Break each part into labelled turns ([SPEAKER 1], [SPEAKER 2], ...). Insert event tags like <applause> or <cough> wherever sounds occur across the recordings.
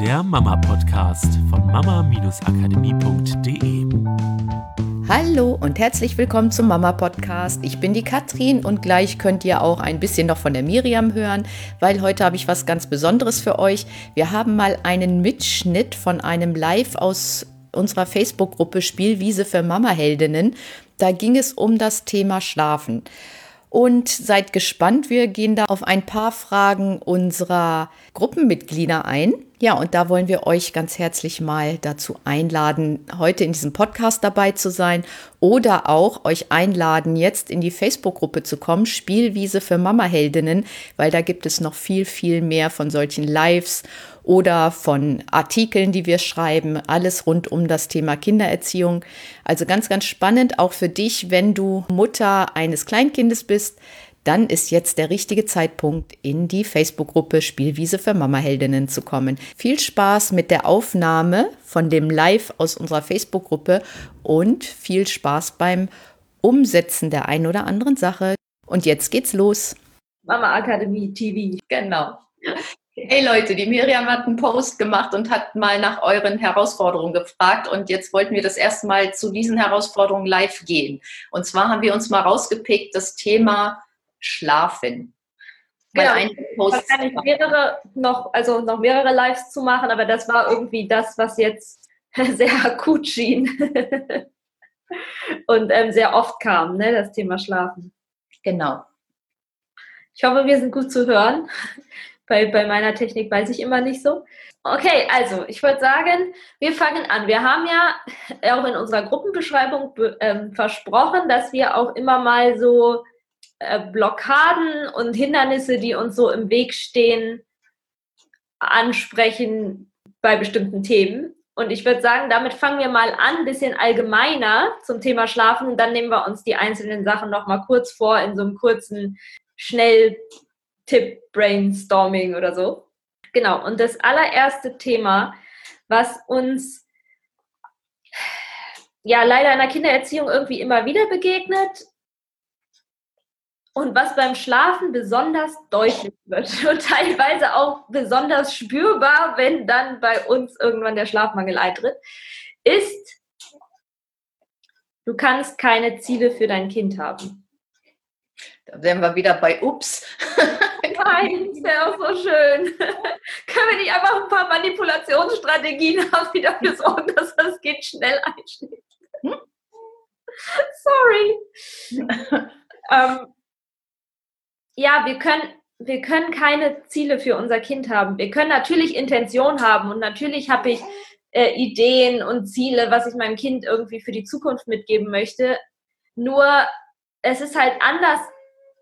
[SPEAKER 1] der Mama-Podcast von mama-akademie.de.
[SPEAKER 2] Hallo und herzlich willkommen zum Mama-Podcast. Ich bin die Katrin und gleich könnt ihr auch ein bisschen noch von der Miriam hören, weil heute habe ich was ganz Besonderes für euch. Wir haben mal einen Mitschnitt von einem Live aus unserer Facebook-Gruppe Spielwiese für Mama-Heldinnen. Da ging es um das Thema Schlafen und seid gespannt. Wir gehen da auf ein paar Fragen unserer Gruppenmitglieder ein. Ja, und da wollen wir euch ganz herzlich mal dazu einladen, heute in diesem Podcast dabei zu sein oder auch euch einladen, jetzt in die Facebook-Gruppe zu kommen, Spielwiese für Mama-Heldinnen, weil da gibt es noch viel, viel mehr von solchen Lives oder von Artikeln, die wir schreiben, alles rund um das Thema Kindererziehung. Also ganz, ganz spannend, auch für dich, wenn du Mutter eines Kleinkindes bist, dann ist jetzt der richtige Zeitpunkt, in die Facebook-Gruppe Spielwiese für Mama-Heldinnen zu kommen. Viel Spaß mit der Aufnahme von dem Live aus unserer Facebook-Gruppe und viel Spaß beim Umsetzen der einen oder anderen Sache. Und jetzt geht's los.
[SPEAKER 3] Mama Akademie TV.
[SPEAKER 2] Genau. Hey Leute, die Miriam hat einen Post gemacht und hat mal nach euren Herausforderungen gefragt und jetzt wollten wir das erste Mal zu diesen Herausforderungen live gehen. Und zwar haben wir uns mal rausgepickt das Thema Schlafen.
[SPEAKER 3] Genau, wahrscheinlich mehrere noch, also noch mehrere Lives zu machen, aber das war irgendwie das, was jetzt <laughs> sehr akut schien <laughs> und ähm, sehr oft kam, ne, das Thema Schlafen.
[SPEAKER 2] Genau.
[SPEAKER 3] Ich hoffe, wir sind gut zu hören. Bei, bei meiner Technik weiß ich immer nicht so. Okay, also ich würde sagen, wir fangen an. Wir haben ja auch in unserer Gruppenbeschreibung ähm, versprochen, dass wir auch immer mal so äh, Blockaden und Hindernisse, die uns so im Weg stehen, ansprechen bei bestimmten Themen. Und ich würde sagen, damit fangen wir mal an, ein bisschen allgemeiner zum Thema Schlafen und dann nehmen wir uns die einzelnen Sachen nochmal kurz vor in so einem kurzen schnell Tipp-Brainstorming oder so. Genau, und das allererste Thema, was uns ja leider in der Kindererziehung irgendwie immer wieder begegnet und was beim Schlafen besonders deutlich wird <laughs> und teilweise auch besonders spürbar, wenn dann bei uns irgendwann der Schlafmangel eintritt, ist, du kannst keine Ziele für dein Kind haben.
[SPEAKER 2] Da wären wir wieder bei Ups. <laughs>
[SPEAKER 3] Nein, ist ja auch so schön. <laughs> Können wir nicht einfach ein paar Manipulationsstrategien <laughs> haben, die dafür sorgen, dass das Kind schnell einschläft? Hm? Sorry. <laughs> ähm, ja, wir können, wir können keine Ziele für unser Kind haben. Wir können natürlich Intention haben und natürlich habe ich äh, Ideen und Ziele, was ich meinem Kind irgendwie für die Zukunft mitgeben möchte. Nur es ist halt anders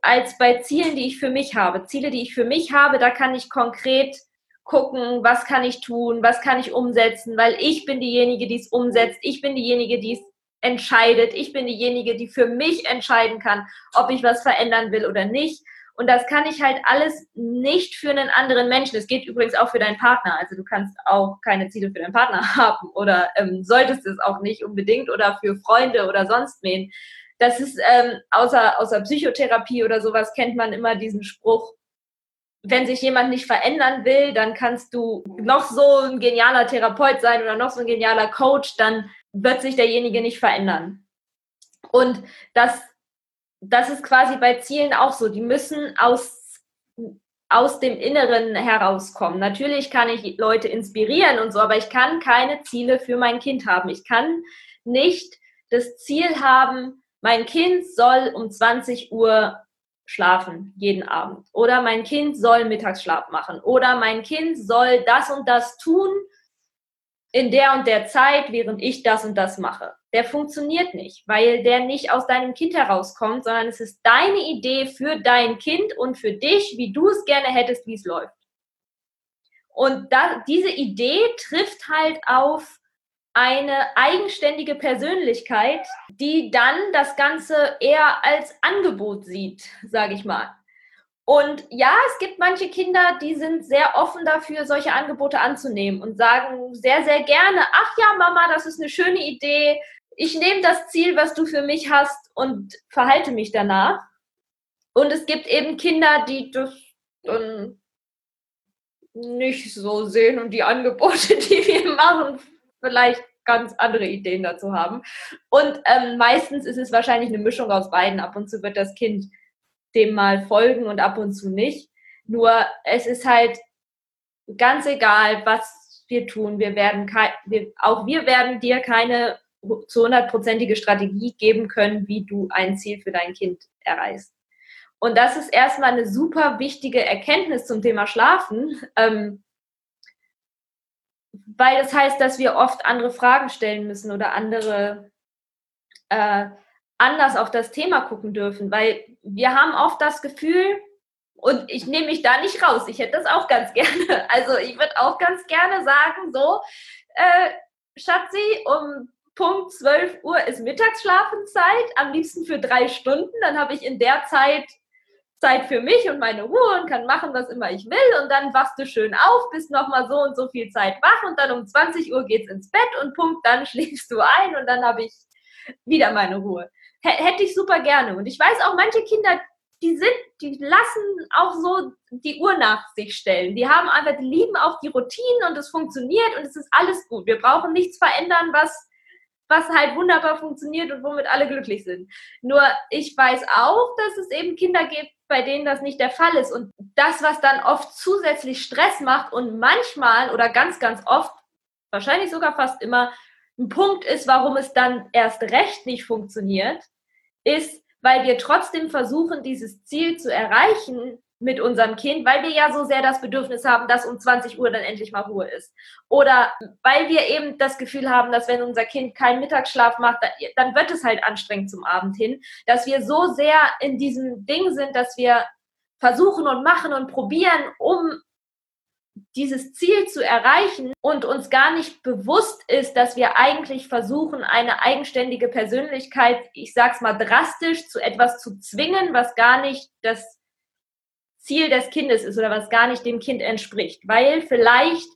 [SPEAKER 3] als bei Zielen, die ich für mich habe. Ziele, die ich für mich habe, da kann ich konkret gucken, was kann ich tun, was kann ich umsetzen, weil ich bin diejenige, die es umsetzt, ich bin diejenige, die es entscheidet, ich bin diejenige, die für mich entscheiden kann, ob ich was verändern will oder nicht. Und das kann ich halt alles nicht für einen anderen Menschen. Es geht übrigens auch für deinen Partner. Also du kannst auch keine Ziele für deinen Partner <laughs> haben oder ähm, solltest es auch nicht unbedingt oder für Freunde oder sonst wen das ist ähm, außer, außer Psychotherapie oder sowas kennt man immer diesen Spruch, wenn sich jemand nicht verändern will, dann kannst du noch so ein genialer Therapeut sein oder noch so ein genialer Coach, dann wird sich derjenige nicht verändern. Und das, das ist quasi bei Zielen auch so. Die müssen aus, aus dem Inneren herauskommen. Natürlich kann ich Leute inspirieren und so, aber ich kann keine Ziele für mein Kind haben. Ich kann nicht das Ziel haben, mein Kind soll um 20 Uhr schlafen, jeden Abend. Oder mein Kind soll Mittagsschlaf machen. Oder mein Kind soll das und das tun in der und der Zeit, während ich das und das mache. Der funktioniert nicht, weil der nicht aus deinem Kind herauskommt, sondern es ist deine Idee für dein Kind und für dich, wie du es gerne hättest, wie es läuft. Und da, diese Idee trifft halt auf eine eigenständige Persönlichkeit, die dann das Ganze eher als Angebot sieht, sage ich mal. Und ja, es gibt manche Kinder, die sind sehr offen dafür, solche Angebote anzunehmen und sagen sehr, sehr gerne, ach ja, Mama, das ist eine schöne Idee. Ich nehme das Ziel, was du für mich hast und verhalte mich danach. Und es gibt eben Kinder, die das dann nicht so sehen und die Angebote, <laughs> die wir machen, vielleicht ganz andere Ideen dazu haben. Und ähm, meistens ist es wahrscheinlich eine Mischung aus beiden. Ab und zu wird das Kind dem mal folgen und ab und zu nicht. Nur es ist halt ganz egal, was wir tun. Wir werden wir, auch wir werden dir keine zu hundertprozentige Strategie geben können, wie du ein Ziel für dein Kind erreichst. Und das ist erstmal eine super wichtige Erkenntnis zum Thema Schlafen, ähm, weil das heißt, dass wir oft andere Fragen stellen müssen oder andere äh, anders auf das Thema gucken dürfen, weil wir haben oft das Gefühl, und ich nehme mich da nicht raus, ich hätte das auch ganz <laughs> gerne. Also ich würde auch ganz gerne sagen, so, äh, Schatzi, um Punkt 12 Uhr ist Mittagsschlafenzeit, am liebsten für drei Stunden. Dann habe ich in der Zeit Zeit für mich und meine Ruhe und kann machen, was immer ich will. Und dann wachst du schön auf, bist nochmal so und so viel Zeit wach und dann um 20 Uhr geht's ins Bett und Punkt, dann <laughs> schläfst du ein und dann habe ich wieder meine Ruhe. H hätte ich super gerne. Und ich weiß auch, manche Kinder, die sind, die lassen auch so die Uhr nach sich stellen. Die haben einfach, die lieben auch die Routinen und es funktioniert und es ist alles gut. Wir brauchen nichts verändern, was was halt wunderbar funktioniert und womit alle glücklich sind. Nur ich weiß auch, dass es eben Kinder gibt, bei denen das nicht der Fall ist. Und das, was dann oft zusätzlich Stress macht und manchmal oder ganz, ganz oft, wahrscheinlich sogar fast immer, ein Punkt ist, warum es dann erst recht nicht funktioniert, ist, weil wir trotzdem versuchen, dieses Ziel zu erreichen, mit unserem Kind, weil wir ja so sehr das Bedürfnis haben, dass um 20 Uhr dann endlich mal Ruhe ist. Oder weil wir eben das Gefühl haben, dass wenn unser Kind keinen Mittagsschlaf macht, dann wird es halt anstrengend zum Abend hin, dass wir so sehr in diesem Ding sind, dass wir versuchen und machen und probieren, um dieses Ziel zu erreichen und uns gar nicht bewusst ist, dass wir eigentlich versuchen, eine eigenständige Persönlichkeit, ich sag's mal drastisch, zu etwas zu zwingen, was gar nicht das Ziel des Kindes ist oder was gar nicht dem Kind entspricht. Weil vielleicht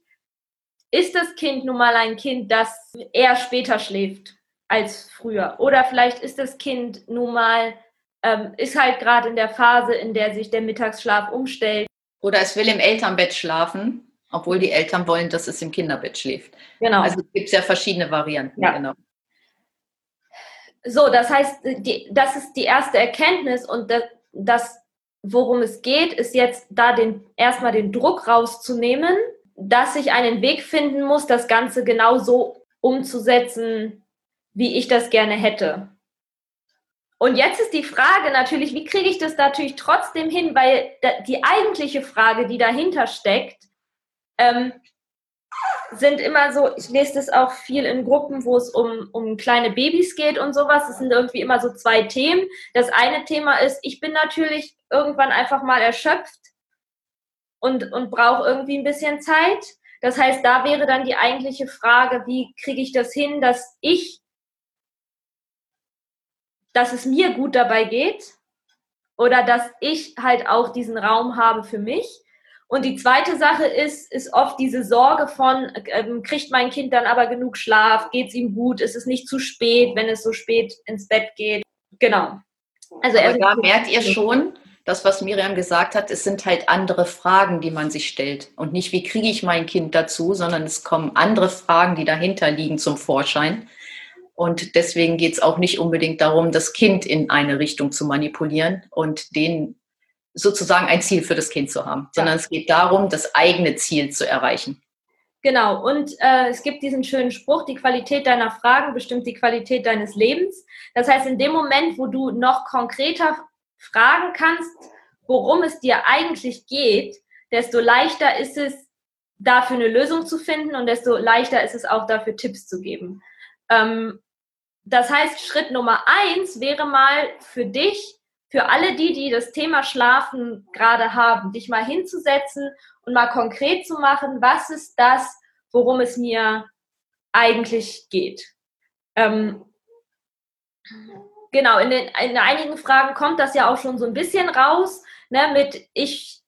[SPEAKER 3] ist das Kind nun mal ein Kind, das eher später schläft als früher. Oder vielleicht ist das Kind nun mal, ähm, ist halt gerade in der Phase, in der sich der Mittagsschlaf umstellt.
[SPEAKER 2] Oder es will im Elternbett schlafen, obwohl die Eltern wollen, dass es im Kinderbett schläft. Genau. Also es gibt ja verschiedene Varianten. Ja. Genau.
[SPEAKER 3] So, das heißt, die, das ist die erste Erkenntnis und das, das worum es geht, ist jetzt da den, erstmal den Druck rauszunehmen, dass ich einen Weg finden muss, das Ganze genau so umzusetzen, wie ich das gerne hätte. Und jetzt ist die Frage natürlich, wie kriege ich das natürlich trotzdem hin, weil die eigentliche Frage, die dahinter steckt, ähm, sind immer so, ich lese das auch viel in Gruppen, wo es um, um kleine Babys geht und sowas. Es sind irgendwie immer so zwei Themen. Das eine Thema ist, ich bin natürlich irgendwann einfach mal erschöpft und, und brauche irgendwie ein bisschen Zeit. Das heißt, da wäre dann die eigentliche Frage, wie kriege ich das hin, dass ich, dass es mir gut dabei geht oder dass ich halt auch diesen Raum habe für mich. Und die zweite Sache ist, ist oft diese Sorge von, ähm, kriegt mein Kind dann aber genug Schlaf, geht es ihm gut, ist es nicht zu spät, wenn es so spät ins Bett geht. Genau.
[SPEAKER 2] Also aber da merkt ihr schon, das, was Miriam gesagt hat, es sind halt andere Fragen, die man sich stellt. Und nicht, wie kriege ich mein Kind dazu, sondern es kommen andere Fragen, die dahinter liegen, zum Vorschein. Und deswegen geht es auch nicht unbedingt darum, das Kind in eine Richtung zu manipulieren und den sozusagen ein Ziel für das Kind zu haben, sondern ja. es geht darum, das eigene Ziel zu erreichen.
[SPEAKER 3] Genau, und äh, es gibt diesen schönen Spruch, die Qualität deiner Fragen bestimmt die Qualität deines Lebens. Das heißt, in dem Moment, wo du noch konkreter fragen kannst, worum es dir eigentlich geht, desto leichter ist es, dafür eine Lösung zu finden und desto leichter ist es auch dafür Tipps zu geben. Ähm, das heißt, Schritt Nummer eins wäre mal für dich, für alle die, die das Thema Schlafen gerade haben, dich mal hinzusetzen und mal konkret zu machen, was ist das, worum es mir eigentlich geht. Ähm, genau, in, den, in einigen Fragen kommt das ja auch schon so ein bisschen raus, ne, mit ich,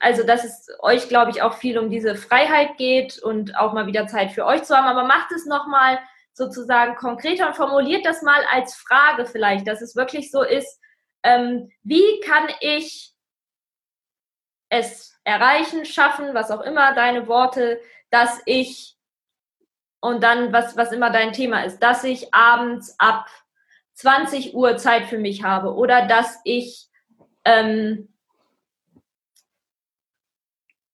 [SPEAKER 3] also dass es euch, glaube ich, auch viel um diese Freiheit geht und auch mal wieder Zeit für euch zu haben, aber macht es nochmal sozusagen konkreter und formuliert das mal als Frage vielleicht, dass es wirklich so ist, ähm, wie kann ich es erreichen, schaffen, was auch immer deine Worte, dass ich und dann was, was immer dein Thema ist, dass ich abends ab 20 Uhr Zeit für mich habe oder dass ich ähm,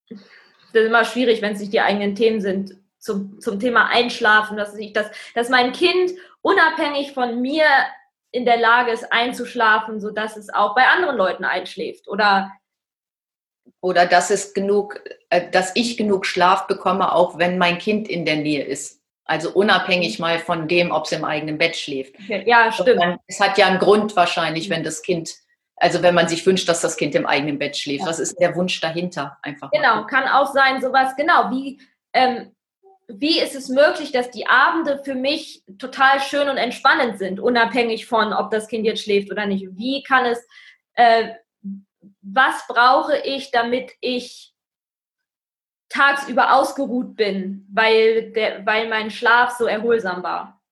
[SPEAKER 3] das ist immer schwierig, wenn es nicht die eigenen Themen sind, zum, zum Thema Einschlafen, dass ich das, dass mein Kind unabhängig von mir in der Lage ist, einzuschlafen, sodass es auch bei anderen Leuten einschläft. Oder
[SPEAKER 2] oder dass es genug, äh, dass ich genug Schlaf bekomme, auch wenn mein Kind in der Nähe ist. Also unabhängig mal von dem, ob es im eigenen Bett schläft.
[SPEAKER 3] Ja, stimmt.
[SPEAKER 2] Es hat ja einen Grund wahrscheinlich, wenn das Kind, also wenn man sich wünscht, dass das Kind im eigenen Bett schläft. Ja. Was ist der Wunsch dahinter? Einfach.
[SPEAKER 3] Genau, kann auch sein, sowas, genau, wie, ähm, wie ist es möglich, dass die Abende für mich total schön und entspannend sind, unabhängig von, ob das Kind jetzt schläft oder nicht? Wie kann es, äh, was brauche ich, damit ich tagsüber ausgeruht bin, weil, der, weil mein Schlaf so erholsam war?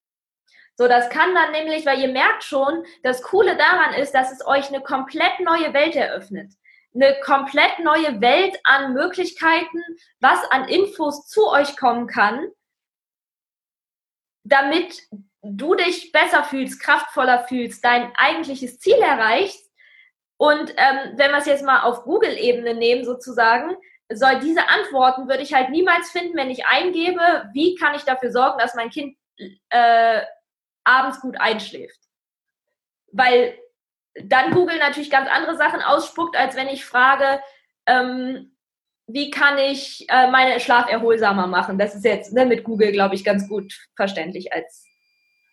[SPEAKER 3] So, das kann dann nämlich, weil ihr merkt schon, das Coole daran ist, dass es euch eine komplett neue Welt eröffnet eine komplett neue Welt an Möglichkeiten, was an Infos zu euch kommen kann, damit du dich besser fühlst, kraftvoller fühlst, dein eigentliches Ziel erreichst. Und ähm, wenn wir es jetzt mal auf Google-Ebene nehmen, sozusagen, soll diese Antworten würde ich halt niemals finden, wenn ich eingebe, wie kann ich dafür sorgen, dass mein Kind äh, abends gut einschläft. Weil dann Google natürlich ganz andere Sachen ausspuckt, als wenn ich frage, ähm, wie kann ich äh, meine Schlaf erholsamer machen? Das ist jetzt ne, mit Google, glaube ich, ganz gut verständlich als,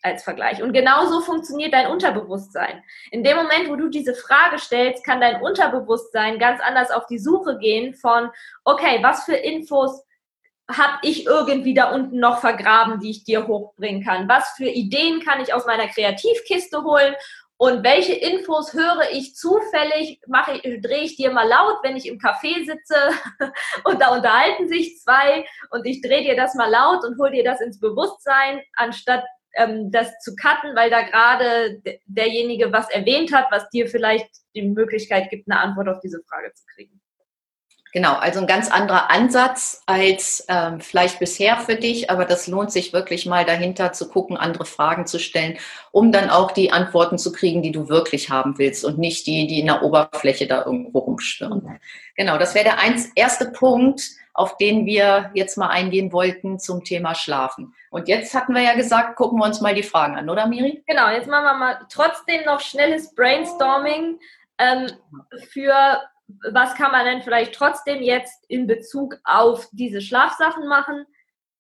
[SPEAKER 3] als Vergleich. Und genauso funktioniert dein Unterbewusstsein. In dem Moment, wo du diese Frage stellst, kann dein Unterbewusstsein ganz anders auf die Suche gehen von, okay, was für Infos habe ich irgendwie da unten noch vergraben, die ich dir hochbringen kann? Was für Ideen kann ich aus meiner Kreativkiste holen und welche Infos höre ich zufällig, mache ich, drehe ich dir mal laut, wenn ich im Café sitze <laughs> und da unterhalten sich zwei und ich drehe dir das mal laut und hole dir das ins Bewusstsein, anstatt ähm, das zu cutten, weil da gerade derjenige was erwähnt hat, was dir vielleicht die Möglichkeit gibt, eine Antwort auf diese Frage zu kriegen.
[SPEAKER 2] Genau, also ein ganz anderer Ansatz als ähm, vielleicht bisher für dich, aber das lohnt sich wirklich mal dahinter zu gucken, andere Fragen zu stellen, um dann auch die Antworten zu kriegen, die du wirklich haben willst und nicht die, die in der Oberfläche da irgendwo rumschwirren. Genau, das wäre der eins, erste Punkt, auf den wir jetzt mal eingehen wollten zum Thema Schlafen. Und jetzt hatten wir ja gesagt, gucken wir uns mal die Fragen an, oder Miri?
[SPEAKER 3] Genau, jetzt machen wir mal trotzdem noch schnelles Brainstorming ähm, für was kann man denn vielleicht trotzdem jetzt in Bezug auf diese Schlafsachen machen?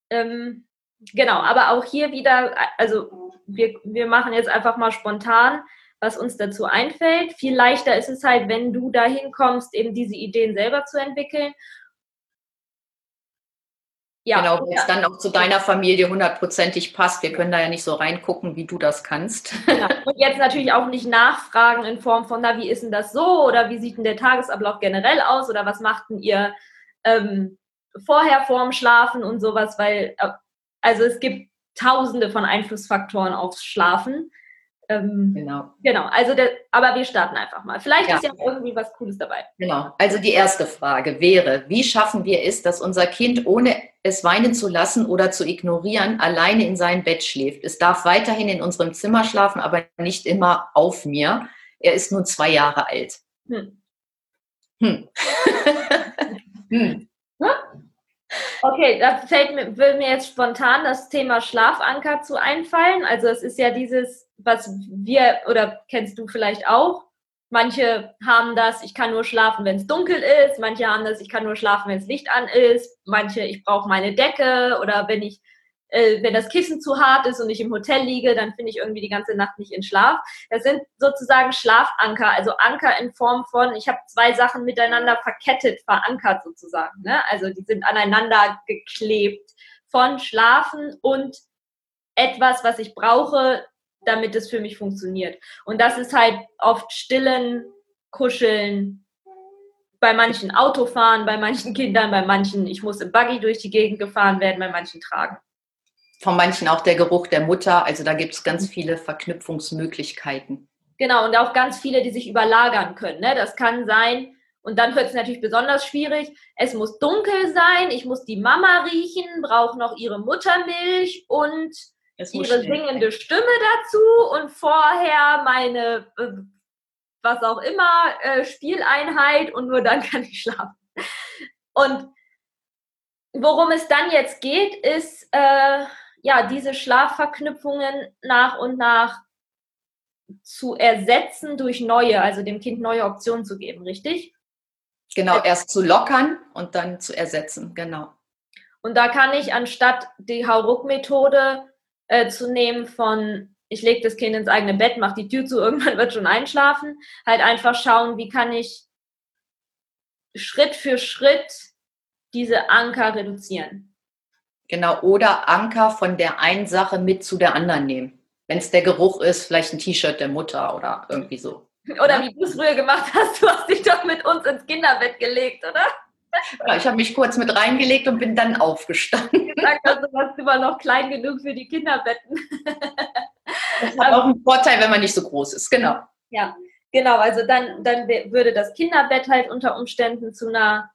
[SPEAKER 3] Ähm, genau, aber auch hier wieder, also wir, wir machen jetzt einfach mal spontan, was uns dazu einfällt. Viel leichter ist es halt, wenn du dahin kommst, eben diese Ideen selber zu entwickeln
[SPEAKER 2] ja, genau, wenn ja. es dann auch zu deiner Familie hundertprozentig passt. Wir können da ja nicht so reingucken, wie du das kannst.
[SPEAKER 3] Genau. Und jetzt natürlich auch nicht nachfragen in Form von, na, wie ist denn das so? Oder wie sieht denn der Tagesablauf generell aus? Oder was macht denn ihr ähm, vorher vorm Schlafen und sowas? Weil, äh, also es gibt tausende von Einflussfaktoren aufs Schlafen. Ähm, genau. Genau, also der, aber wir starten einfach mal. Vielleicht ja. ist ja irgendwie was Cooles dabei.
[SPEAKER 2] Genau, also die erste Frage wäre, wie schaffen wir es, dass unser Kind, ohne es weinen zu lassen oder zu ignorieren, alleine in sein Bett schläft? Es darf weiterhin in unserem Zimmer schlafen, aber nicht immer auf mir. Er ist nun zwei Jahre alt. Hm. Hm. <laughs>
[SPEAKER 3] hm. Okay, da fällt mir, will mir jetzt spontan das Thema Schlafanker zu einfallen. Also es ist ja dieses was wir, oder kennst du vielleicht auch, manche haben das, ich kann nur schlafen, wenn es dunkel ist, manche haben das, ich kann nur schlafen, wenn es Licht an ist, manche, ich brauche meine Decke oder wenn ich äh, wenn das Kissen zu hart ist und ich im Hotel liege, dann finde ich irgendwie die ganze Nacht nicht in Schlaf. Das sind sozusagen Schlafanker, also Anker in Form von, ich habe zwei Sachen miteinander verkettet, verankert sozusagen. Ne? Also die sind aneinander geklebt von Schlafen und etwas, was ich brauche, damit es für mich funktioniert. Und das ist halt oft stillen, kuscheln, bei manchen Autofahren, bei manchen Kindern, bei manchen, ich muss im Buggy durch die Gegend gefahren werden, bei manchen tragen.
[SPEAKER 2] Von manchen auch der Geruch der Mutter. Also da gibt es ganz viele Verknüpfungsmöglichkeiten.
[SPEAKER 3] Genau, und auch ganz viele, die sich überlagern können. Ne? Das kann sein, Und dann wird es natürlich besonders schwierig. Es muss dunkel sein, ich muss die Mama riechen, brauche noch ihre Muttermilch und ihre singende Stimme dazu und vorher meine, äh, was auch immer, äh, Spieleinheit und nur dann <laughs> kann ich schlafen. Und worum es dann jetzt geht, ist, äh, ja, diese Schlafverknüpfungen nach und nach zu ersetzen durch neue, also dem Kind neue Optionen zu geben, richtig?
[SPEAKER 2] Genau, erst zu lockern und dann zu ersetzen, genau.
[SPEAKER 3] Und da kann ich anstatt die Hauruck-Methode äh, zu nehmen von, ich lege das Kind ins eigene Bett, mache die Tür zu, <laughs> irgendwann wird schon einschlafen, halt einfach schauen, wie kann ich Schritt für Schritt diese Anker reduzieren.
[SPEAKER 2] Genau, oder Anker von der einen Sache mit zu der anderen nehmen. Wenn es der Geruch ist, vielleicht ein T-Shirt der Mutter oder irgendwie so.
[SPEAKER 3] Oder wie du es früher gemacht hast, du hast dich doch mit uns ins Kinderbett gelegt, oder?
[SPEAKER 2] Ja, ich habe mich kurz mit reingelegt und bin dann aufgestanden.
[SPEAKER 3] Gesagt hast, du warst immer noch klein genug für die Kinderbetten.
[SPEAKER 2] Das hat auch einen Vorteil, wenn man nicht so groß ist, genau.
[SPEAKER 3] Ja, genau. Also dann, dann würde das Kinderbett halt unter Umständen zu einer,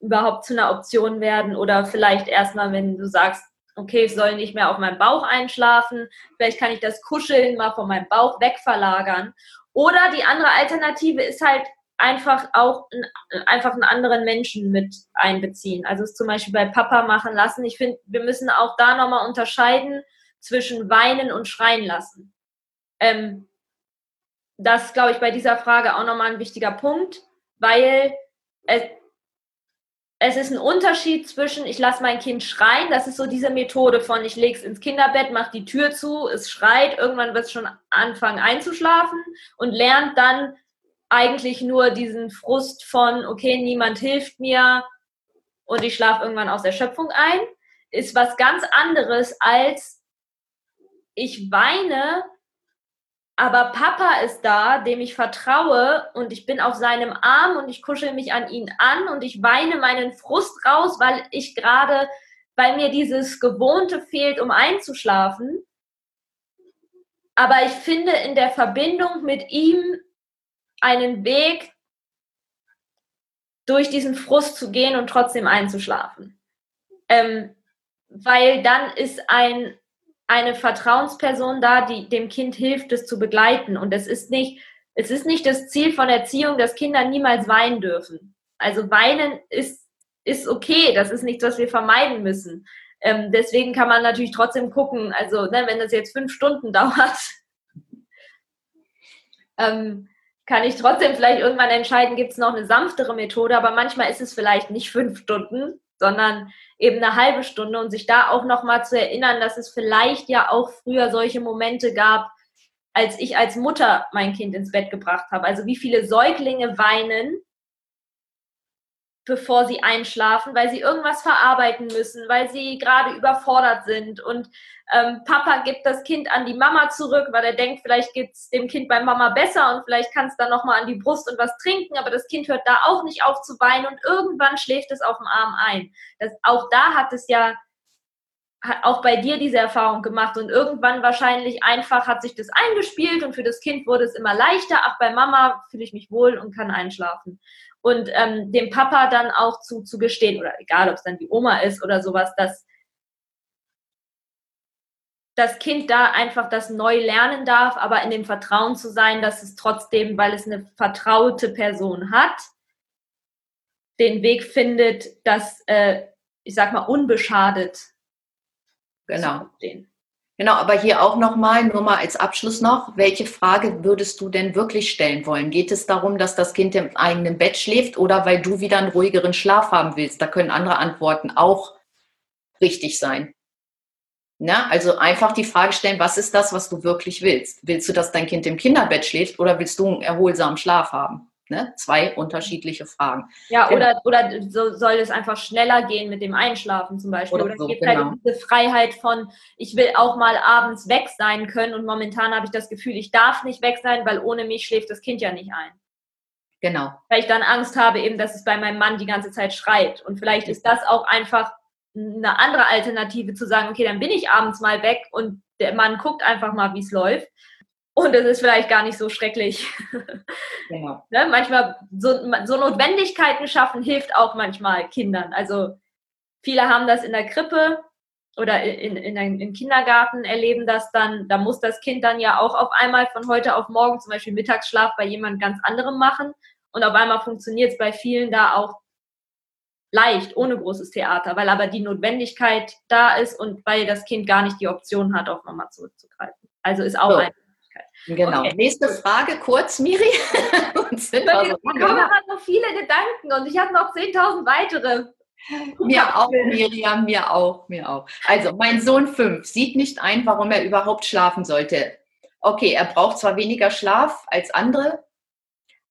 [SPEAKER 3] überhaupt zu einer Option werden oder vielleicht erstmal, wenn du sagst, okay, ich soll nicht mehr auf meinem Bauch einschlafen, vielleicht kann ich das Kuscheln mal von meinem Bauch wegverlagern. Oder die andere Alternative ist halt einfach auch einfach einen anderen Menschen mit einbeziehen. Also es zum Beispiel bei Papa machen lassen. Ich finde, wir müssen auch da nochmal unterscheiden zwischen weinen und schreien lassen. Ähm, das glaube ich bei dieser Frage auch nochmal ein wichtiger Punkt, weil es, es ist ein Unterschied zwischen, ich lasse mein Kind schreien, das ist so diese Methode von, ich lege es ins Kinderbett, mache die Tür zu, es schreit, irgendwann wird es schon anfangen einzuschlafen und lernt dann eigentlich nur diesen Frust von, okay, niemand hilft mir und ich schlafe irgendwann aus der Schöpfung ein, ist was ganz anderes als ich weine aber Papa ist da, dem ich vertraue und ich bin auf seinem Arm und ich kuschel mich an ihn an und ich weine meinen Frust raus, weil ich gerade, weil mir dieses Gewohnte fehlt, um einzuschlafen. Aber ich finde in der Verbindung mit ihm einen Weg, durch diesen Frust zu gehen und trotzdem einzuschlafen. Ähm, weil dann ist ein eine Vertrauensperson da, die dem Kind hilft, es zu begleiten. Und es ist nicht, es ist nicht das Ziel von Erziehung, dass Kinder niemals weinen dürfen. Also weinen ist, ist okay, das ist nichts, was wir vermeiden müssen. Ähm, deswegen kann man natürlich trotzdem gucken, also ne, wenn das jetzt fünf Stunden <laughs> dauert, ähm, kann ich trotzdem vielleicht irgendwann entscheiden, gibt es noch eine sanftere Methode, aber manchmal ist es vielleicht nicht fünf Stunden, sondern eben eine halbe Stunde und sich da auch nochmal zu erinnern, dass es vielleicht ja auch früher solche Momente gab, als ich als Mutter mein Kind ins Bett gebracht habe. Also wie viele Säuglinge weinen, bevor sie einschlafen, weil sie irgendwas verarbeiten müssen, weil sie gerade überfordert sind. Und ähm, Papa gibt das Kind an die Mama zurück, weil er denkt, vielleicht geht es dem Kind bei Mama besser und vielleicht kann es dann nochmal an die Brust und was trinken, aber das Kind hört da auch nicht auf zu weinen und irgendwann schläft es auf dem Arm ein. Das, auch da hat es ja hat auch bei dir diese Erfahrung gemacht und irgendwann wahrscheinlich einfach hat sich das eingespielt und für das Kind wurde es immer leichter. Ach, bei Mama fühle ich mich wohl und kann einschlafen und ähm, dem Papa dann auch zu, zu gestehen, oder egal, ob es dann die Oma ist oder sowas, dass das Kind da einfach das neu lernen darf, aber in dem Vertrauen zu sein, dass es trotzdem, weil es eine vertraute Person hat, den Weg findet, das, äh, ich sag mal, unbeschadet
[SPEAKER 2] genau. zu stehen. Genau, aber hier auch nochmal, nur mal als Abschluss noch, welche Frage würdest du denn wirklich stellen wollen? Geht es darum, dass das Kind im eigenen Bett schläft oder weil du wieder einen ruhigeren Schlaf haben willst? Da können andere Antworten auch richtig sein. Na, also einfach die Frage stellen, was ist das, was du wirklich willst? Willst du, dass dein Kind im Kinderbett schläft oder willst du einen erholsamen Schlaf haben? Ne? Zwei unterschiedliche Fragen.
[SPEAKER 3] Ja, genau. oder, oder so soll es einfach schneller gehen mit dem Einschlafen zum Beispiel. Oder, oder so, gibt halt genau. halt diese Freiheit von, ich will auch mal abends weg sein können und momentan habe ich das Gefühl, ich darf nicht weg sein, weil ohne mich schläft das Kind ja nicht ein.
[SPEAKER 2] Genau.
[SPEAKER 3] Weil ich dann Angst habe, eben, dass es bei meinem Mann die ganze Zeit schreit. Und vielleicht ist das auch einfach eine andere Alternative zu sagen, okay, dann bin ich abends mal weg und der Mann guckt einfach mal, wie es läuft. Und es ist vielleicht gar nicht so schrecklich. <laughs> Genau. ne? Manchmal so, so Notwendigkeiten schaffen hilft auch manchmal Kindern. Also viele haben das in der Krippe oder in, in, in, im Kindergarten erleben das dann, da muss das Kind dann ja auch auf einmal von heute auf morgen zum Beispiel Mittagsschlaf bei jemand ganz anderem machen und auf einmal funktioniert es bei vielen da auch leicht, ohne großes Theater, weil aber die Notwendigkeit da ist und weil das Kind gar nicht die Option hat, auf Mama zurückzugreifen. Also ist auch so. Möglichkeit.
[SPEAKER 2] Genau. Okay. Nächste Frage, kurz, Miri. <laughs>
[SPEAKER 3] und sind wir so da kommen aber noch viele Gedanken und ich habe noch 10.000 weitere.
[SPEAKER 2] Mir auch, Miriam, mir auch, mir auch. Also, mein Sohn 5 sieht nicht ein, warum er überhaupt schlafen sollte. Okay, er braucht zwar weniger Schlaf als andere,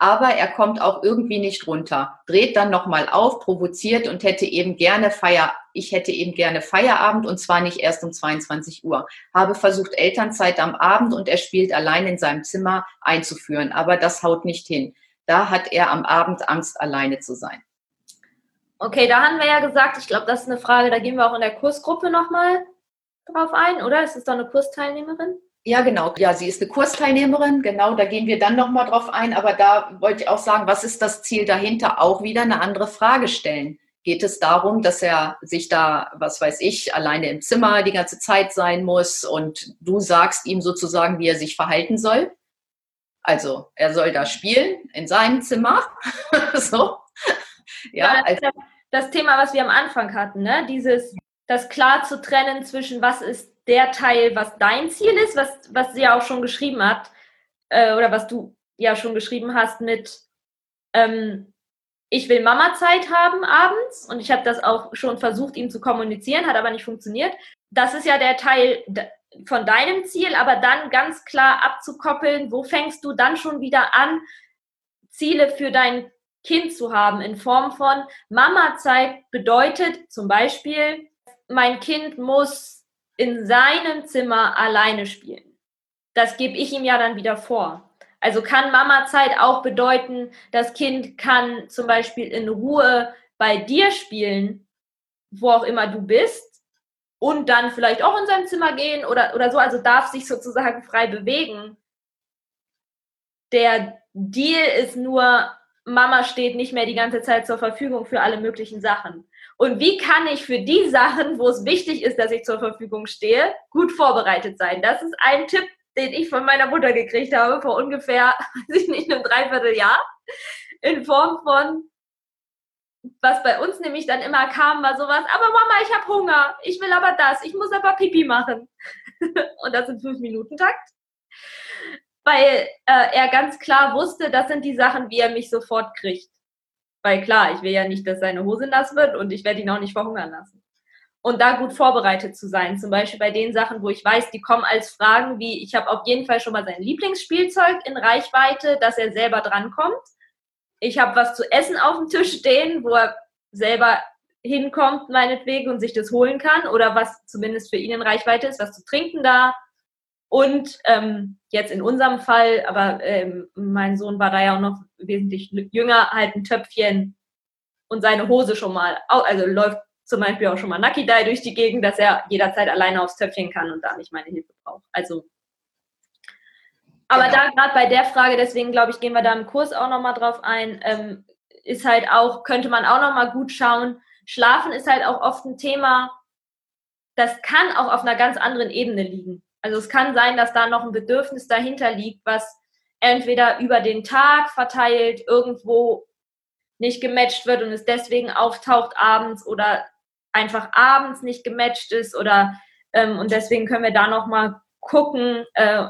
[SPEAKER 2] aber er kommt auch irgendwie nicht runter. Dreht dann nochmal auf, provoziert und hätte eben gerne Feier, ich hätte eben gerne Feierabend und zwar nicht erst um 22 Uhr. Habe versucht, Elternzeit am Abend und er spielt allein in seinem Zimmer einzuführen, aber das haut nicht hin. Da hat er am Abend Angst, alleine zu sein.
[SPEAKER 3] Okay, da haben wir ja gesagt, ich glaube, das ist eine Frage, da gehen wir auch in der Kursgruppe nochmal drauf ein, oder? Ist es doch eine Kursteilnehmerin?
[SPEAKER 2] Ja, genau. Ja, sie ist eine Kursteilnehmerin. Genau, da gehen wir dann nochmal drauf ein. Aber da wollte ich auch sagen, was ist das Ziel dahinter? Auch wieder eine andere Frage stellen. Geht es darum, dass er sich da, was weiß ich, alleine im Zimmer die ganze Zeit sein muss und du sagst ihm sozusagen, wie er sich verhalten soll? Also, er soll da spielen in seinem Zimmer. <laughs> so.
[SPEAKER 3] Ja, ja also. das Thema, was wir am Anfang hatten, ne? Dieses, das klar zu trennen zwischen was ist der Teil, was dein Ziel ist, was, was sie ja auch schon geschrieben hat, äh, oder was du ja schon geschrieben hast mit, ähm, ich will Mama-Zeit haben abends und ich habe das auch schon versucht, ihm zu kommunizieren, hat aber nicht funktioniert. Das ist ja der Teil von deinem Ziel, aber dann ganz klar abzukoppeln, wo fängst du dann schon wieder an, Ziele für dein Kind zu haben in Form von Mama-Zeit bedeutet zum Beispiel, mein Kind muss in seinem Zimmer alleine spielen. Das gebe ich ihm ja dann wieder vor. Also kann Mama-Zeit auch bedeuten, das Kind kann zum Beispiel in Ruhe bei dir spielen, wo auch immer du bist, und dann vielleicht auch in sein Zimmer gehen oder, oder so, also darf sich sozusagen frei bewegen. Der Deal ist nur, Mama steht nicht mehr die ganze Zeit zur Verfügung für alle möglichen Sachen. Und wie kann ich für die Sachen, wo es wichtig ist, dass ich zur Verfügung stehe, gut vorbereitet sein? Das ist ein Tipp, den ich von meiner Mutter gekriegt habe vor ungefähr, <laughs> weiß ich nicht, einem Dreivierteljahr. In Form von, was bei uns nämlich dann immer kam, war sowas, aber Mama, ich habe Hunger, ich will aber das, ich muss aber Pipi machen. <laughs> Und das in fünf Minuten Takt. Weil äh, er ganz klar wusste, das sind die Sachen, wie er mich sofort kriegt. Weil klar, ich will ja nicht, dass seine Hose nass wird und ich werde ihn auch nicht verhungern lassen. Und da gut vorbereitet zu sein, zum Beispiel bei den Sachen, wo ich weiß, die kommen als Fragen wie, ich habe auf jeden Fall schon mal sein Lieblingsspielzeug in Reichweite, dass er selber drankommt. Ich habe was zu essen auf dem Tisch stehen, wo er selber hinkommt, meinetwegen, und sich das holen kann. Oder was zumindest für ihn in Reichweite ist, was zu trinken da, und ähm, jetzt in unserem Fall, aber ähm, mein Sohn war da ja auch noch wesentlich jünger, halt ein Töpfchen und seine Hose schon mal, also läuft zum Beispiel auch schon mal Nucky Dye durch die Gegend, dass er jederzeit alleine aufs Töpfchen kann und da nicht meine Hilfe braucht. Also, aber genau. da gerade bei der Frage, deswegen glaube ich, gehen wir da im Kurs auch nochmal drauf ein, ähm, ist halt auch, könnte man auch nochmal gut schauen. Schlafen ist halt auch oft ein Thema, das kann auch auf einer ganz anderen Ebene liegen. Also es kann sein, dass da noch ein Bedürfnis dahinter liegt, was entweder über den Tag verteilt irgendwo nicht gematcht wird und es deswegen auftaucht abends oder einfach abends nicht gematcht ist oder ähm, und deswegen können wir da noch mal gucken äh,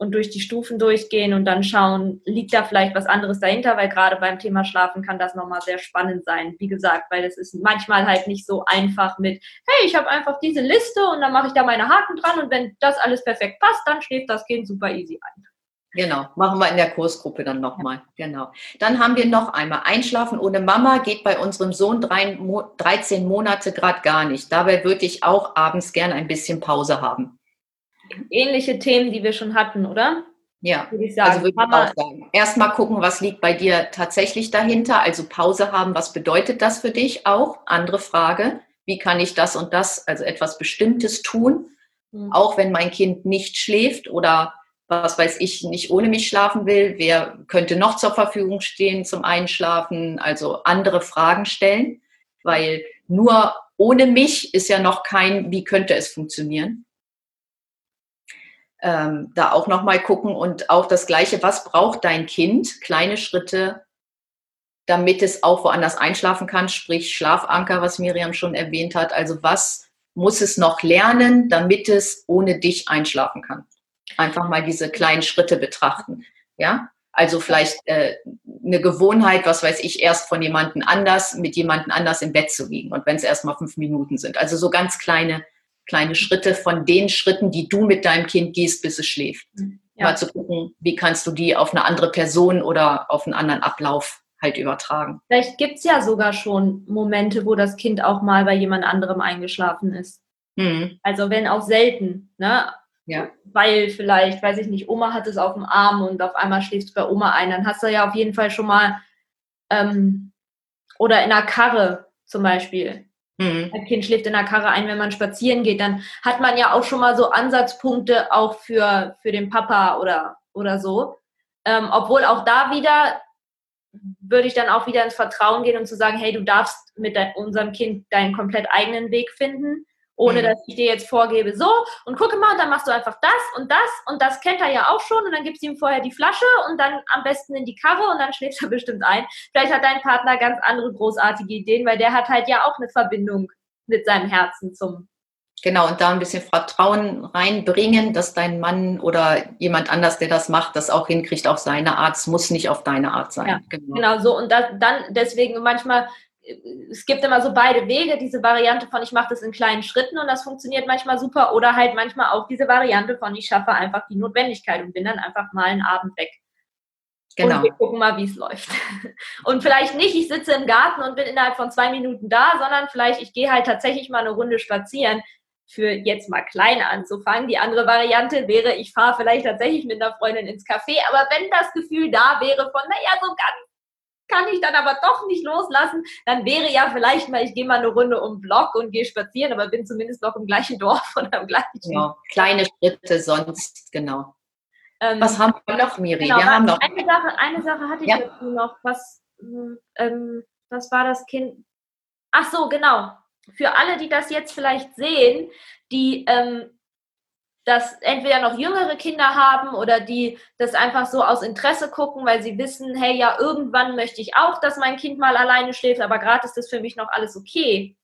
[SPEAKER 3] und durch die Stufen durchgehen und dann schauen, liegt da vielleicht was anderes dahinter, weil gerade beim Thema Schlafen kann das nochmal sehr spannend sein. Wie gesagt, weil es ist manchmal halt nicht so einfach mit, hey, ich habe einfach diese Liste und dann mache ich da meine Haken dran und wenn das alles perfekt passt, dann schläft das Kind super easy ein.
[SPEAKER 2] Genau, machen wir in der Kursgruppe dann nochmal. Genau. Dann haben wir noch einmal Einschlafen ohne Mama geht bei unserem Sohn drei, 13 Monate gerade gar nicht. Dabei würde ich auch abends gern ein bisschen Pause haben
[SPEAKER 3] ähnliche Themen, die wir schon hatten, oder?
[SPEAKER 2] Ja, würde ich sagen. also würde ich auch sagen. Erstmal gucken, was liegt bei dir tatsächlich dahinter. Also Pause haben, was bedeutet das für dich auch? Andere Frage, wie kann ich das und das, also etwas Bestimmtes tun, mhm. auch wenn mein Kind nicht schläft oder was weiß ich, nicht ohne mich schlafen will, wer könnte noch zur Verfügung stehen zum Einschlafen, also andere Fragen stellen, weil nur ohne mich ist ja noch kein, wie könnte es funktionieren. Ähm, da auch nochmal gucken und auch das Gleiche, was braucht dein Kind? Kleine Schritte, damit es auch woanders einschlafen kann, sprich Schlafanker, was Miriam schon erwähnt hat. Also was muss es noch lernen, damit es ohne dich einschlafen kann? Einfach mal diese kleinen Schritte betrachten. Ja, also vielleicht äh, eine Gewohnheit, was weiß ich, erst von jemandem anders mit jemandem anders im Bett zu liegen und wenn es erst mal fünf Minuten sind. Also so ganz kleine, kleine Schritte von den Schritten, die du mit deinem Kind gehst, bis es schläft. Ja. Mal zu gucken, wie kannst du die auf eine andere Person oder auf einen anderen Ablauf halt übertragen.
[SPEAKER 3] Vielleicht gibt es ja sogar schon Momente, wo das Kind auch mal bei jemand anderem eingeschlafen ist. Mhm. Also wenn auch selten, ne? Ja. Weil vielleicht, weiß ich nicht, Oma hat es auf dem Arm und auf einmal schläfst du bei Oma ein, dann hast du ja auf jeden Fall schon mal ähm, oder in der Karre zum Beispiel. Mhm. Ein Kind schläft in der Karre ein, wenn man spazieren geht, dann hat man ja auch schon mal so Ansatzpunkte auch für, für den Papa oder, oder so. Ähm, obwohl auch da wieder würde ich dann auch wieder ins Vertrauen gehen und zu sagen, hey, du darfst mit unserem Kind deinen komplett eigenen Weg finden, ohne mhm. dass ich dir jetzt vorgebe, so und gucke mal, und dann machst du einfach das und das und das kennt er ja auch schon und dann gibst du ihm vorher die Flasche und dann am besten in die Karre und dann schläft er <laughs> bestimmt ein. Vielleicht hat dein Partner ganz andere großartige Ideen, weil der hat halt ja auch eine Verbindung mit seinem Herzen zum
[SPEAKER 2] Genau, und da ein bisschen Vertrauen reinbringen, dass dein Mann oder jemand anders, der das macht, das auch hinkriegt auf seine Art. Es muss nicht auf deine Art sein. Ja,
[SPEAKER 3] genau. genau so. Und das, dann deswegen manchmal, es gibt immer so beide Wege, diese Variante von ich mache das in kleinen Schritten und das funktioniert manchmal super oder halt manchmal auch diese Variante von ich schaffe einfach die Notwendigkeit und bin dann einfach mal einen Abend weg. Genau. Und wir gucken mal, wie es läuft. <laughs> Und vielleicht nicht, ich sitze im Garten und bin innerhalb von zwei Minuten da, sondern vielleicht, ich gehe halt tatsächlich mal eine Runde spazieren für jetzt mal klein anzufangen. Die andere Variante wäre, ich fahre vielleicht tatsächlich mit einer Freundin ins Café, aber wenn das Gefühl da wäre von, naja, so ganz kann ich dann aber doch nicht loslassen, dann wäre ja vielleicht mal, ich gehe mal eine Runde um den Block und gehe spazieren, aber bin zumindest noch im gleichen Dorf <laughs> oder im gleichen.
[SPEAKER 2] Genau, kleine Schritte sonst, genau. Ähm, was haben wir noch, Miri?
[SPEAKER 3] Genau, wir haben noch eine Sache, eine Sache hatte ich ja. dazu noch. Was, ähm, was war das Kind? Ach so, genau für alle, die das jetzt vielleicht sehen, die ähm, das entweder noch jüngere Kinder haben oder die das einfach so aus Interesse gucken, weil sie wissen, hey, ja, irgendwann möchte ich auch, dass mein Kind mal alleine schläft, aber gerade ist das für mich noch alles okay.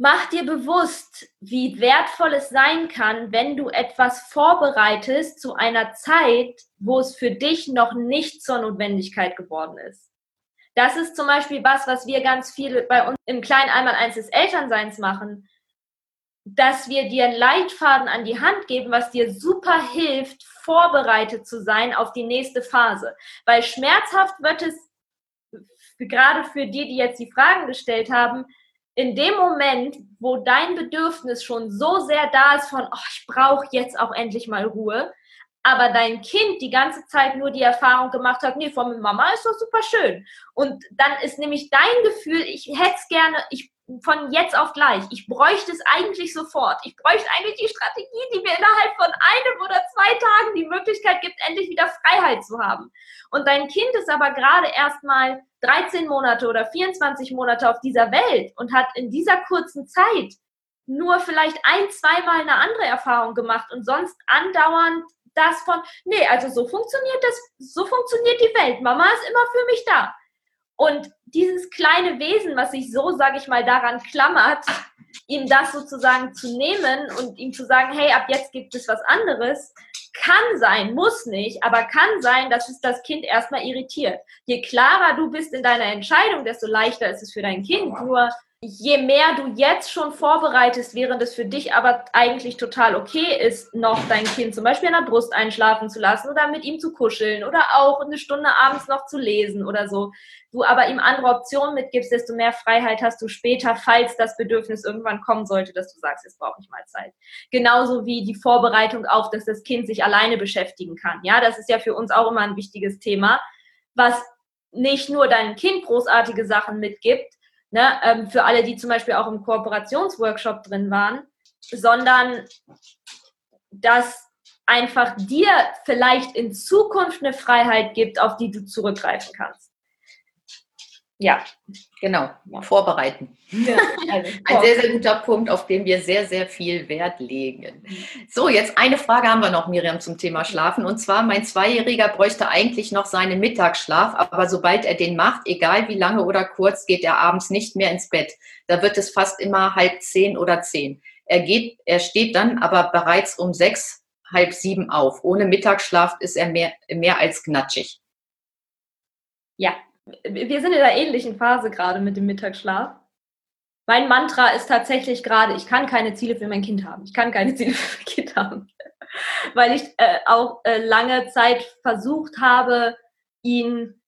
[SPEAKER 3] Mach dir bewusst, wie wertvoll es sein kann, wenn du etwas vorbereitest zu einer Zeit, wo es für dich noch nicht zur Notwendigkeit geworden ist. Das ist zum Beispiel was, was wir ganz viel bei uns im kleinen Einmal-Eins des Elternseins machen, dass wir dir einen Leitfaden an die Hand geben, was dir super hilft, vorbereitet zu sein auf die nächste Phase. Weil schmerzhaft wird es, gerade für die, die jetzt die Fragen gestellt haben, in dem Moment, wo dein Bedürfnis schon so sehr da ist von, oh, ich brauche jetzt auch endlich mal Ruhe, aber dein Kind die ganze Zeit nur die Erfahrung gemacht hat, nee, von Mama ist doch super schön. Und dann ist nämlich dein Gefühl, ich hätte es gerne, ich von jetzt auf gleich. Ich bräuchte es eigentlich sofort. Ich bräuchte eigentlich die Strategie, die mir innerhalb von einem oder zwei Tagen die Möglichkeit gibt, endlich wieder Freiheit zu haben. Und dein Kind ist aber gerade erst mal 13 Monate oder 24 Monate auf dieser Welt und hat in dieser kurzen Zeit nur vielleicht ein, zweimal eine andere Erfahrung gemacht und sonst andauernd das von, nee, also so funktioniert das, so funktioniert die Welt. Mama ist immer für mich da. Und dieses kleine Wesen, was sich so, sage ich mal, daran klammert, ihm das sozusagen zu nehmen und ihm zu sagen, hey, ab jetzt gibt es was anderes, kann sein, muss nicht, aber kann sein, dass es das Kind erstmal irritiert. Je klarer du bist in deiner Entscheidung, desto leichter ist es für dein Kind. Nur je mehr du jetzt schon vorbereitest, während es für dich aber eigentlich total okay ist, noch dein Kind zum Beispiel in der Brust einschlafen zu lassen oder mit ihm zu kuscheln oder auch eine Stunde abends noch zu lesen oder so, du aber ihm andere Optionen mitgibst, desto mehr Freiheit hast du später, falls das Bedürfnis irgendwann kommen sollte, dass du sagst, jetzt brauche ich mal Zeit. Genauso wie die Vorbereitung auf, dass das Kind sich alleine beschäftigen kann. Ja, das ist ja für uns auch immer ein wichtiges Thema, was nicht nur deinem Kind großartige Sachen mitgibt, ne, ähm, für alle, die zum Beispiel auch im Kooperationsworkshop drin waren, sondern dass einfach dir vielleicht in Zukunft eine Freiheit gibt, auf die du zurückgreifen kannst.
[SPEAKER 2] Ja, genau, vorbereiten. Ja, <laughs> also Ein sehr, sehr guter Punkt, auf den wir sehr, sehr viel Wert legen. So, jetzt eine Frage haben wir noch, Miriam, zum Thema Schlafen. Und zwar, mein Zweijähriger bräuchte eigentlich noch seinen Mittagsschlaf, aber sobald er den macht, egal wie lange oder kurz, geht er abends nicht mehr ins Bett. Da wird es fast immer halb zehn oder zehn. Er geht, er steht dann aber bereits um sechs, halb sieben auf. Ohne Mittagsschlaf ist er mehr, mehr als gnatschig.
[SPEAKER 3] Ja, wir sind in einer ähnlichen Phase gerade mit dem Mittagsschlaf. Mein Mantra ist tatsächlich gerade, ich kann keine Ziele für mein Kind haben. Ich kann keine <laughs> Ziele für mein Kind haben. Weil ich äh, auch äh, lange Zeit versucht habe, ihn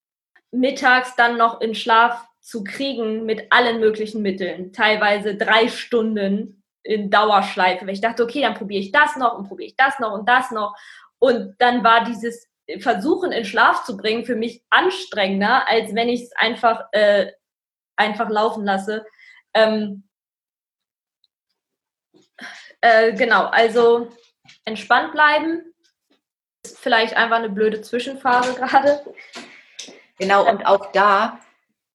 [SPEAKER 3] mittags dann noch in Schlaf zu kriegen mit allen möglichen Mitteln. Teilweise drei Stunden in Dauerschleife. Weil ich dachte, okay, dann probiere ich das noch und probiere ich das noch und das noch. Und dann war dieses versuchen, in Schlaf zu bringen, für mich anstrengender, als wenn ich es einfach, äh, einfach laufen lasse. Ähm, äh, genau, also entspannt bleiben. Ist vielleicht einfach eine blöde Zwischenphase <laughs> gerade.
[SPEAKER 2] Genau, und auch da,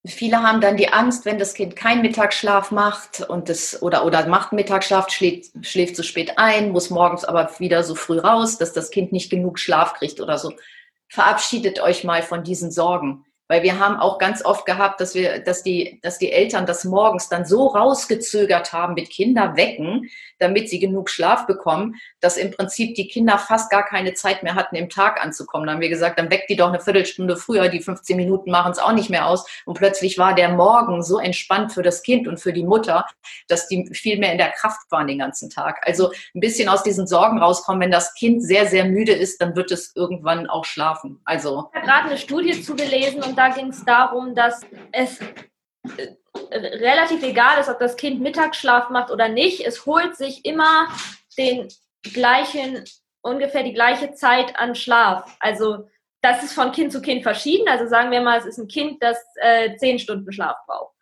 [SPEAKER 2] viele haben dann die Angst, wenn das Kind keinen Mittagsschlaf macht und das, oder, oder macht Mittagsschlaf, schläft, schläft zu spät ein, muss morgens aber wieder so früh raus, dass das Kind nicht genug Schlaf kriegt oder so verabschiedet euch mal von diesen Sorgen. Weil wir haben auch ganz oft gehabt, dass wir, dass die, dass die Eltern das morgens dann so rausgezögert haben mit Kinder wecken, damit sie genug Schlaf bekommen, dass im Prinzip die Kinder fast gar keine Zeit mehr hatten, im Tag anzukommen. Dann haben wir gesagt, dann weckt die doch eine Viertelstunde früher, die 15 Minuten machen es auch nicht mehr aus. Und plötzlich war der Morgen so entspannt für das Kind und für die Mutter, dass die viel mehr in der Kraft waren den ganzen Tag. Also ein bisschen aus diesen Sorgen rauskommen, wenn das Kind sehr, sehr müde ist, dann wird es irgendwann auch schlafen. Also.
[SPEAKER 3] Ich habe gerade eine Studie zugelesen und da ging es darum, dass es äh, relativ egal ist, ob das Kind Mittagsschlaf macht oder nicht. Es holt sich immer den gleichen, ungefähr die gleiche Zeit an Schlaf. Also das ist von Kind zu Kind verschieden. Also sagen wir mal, es ist ein Kind, das äh, zehn Stunden Schlaf braucht.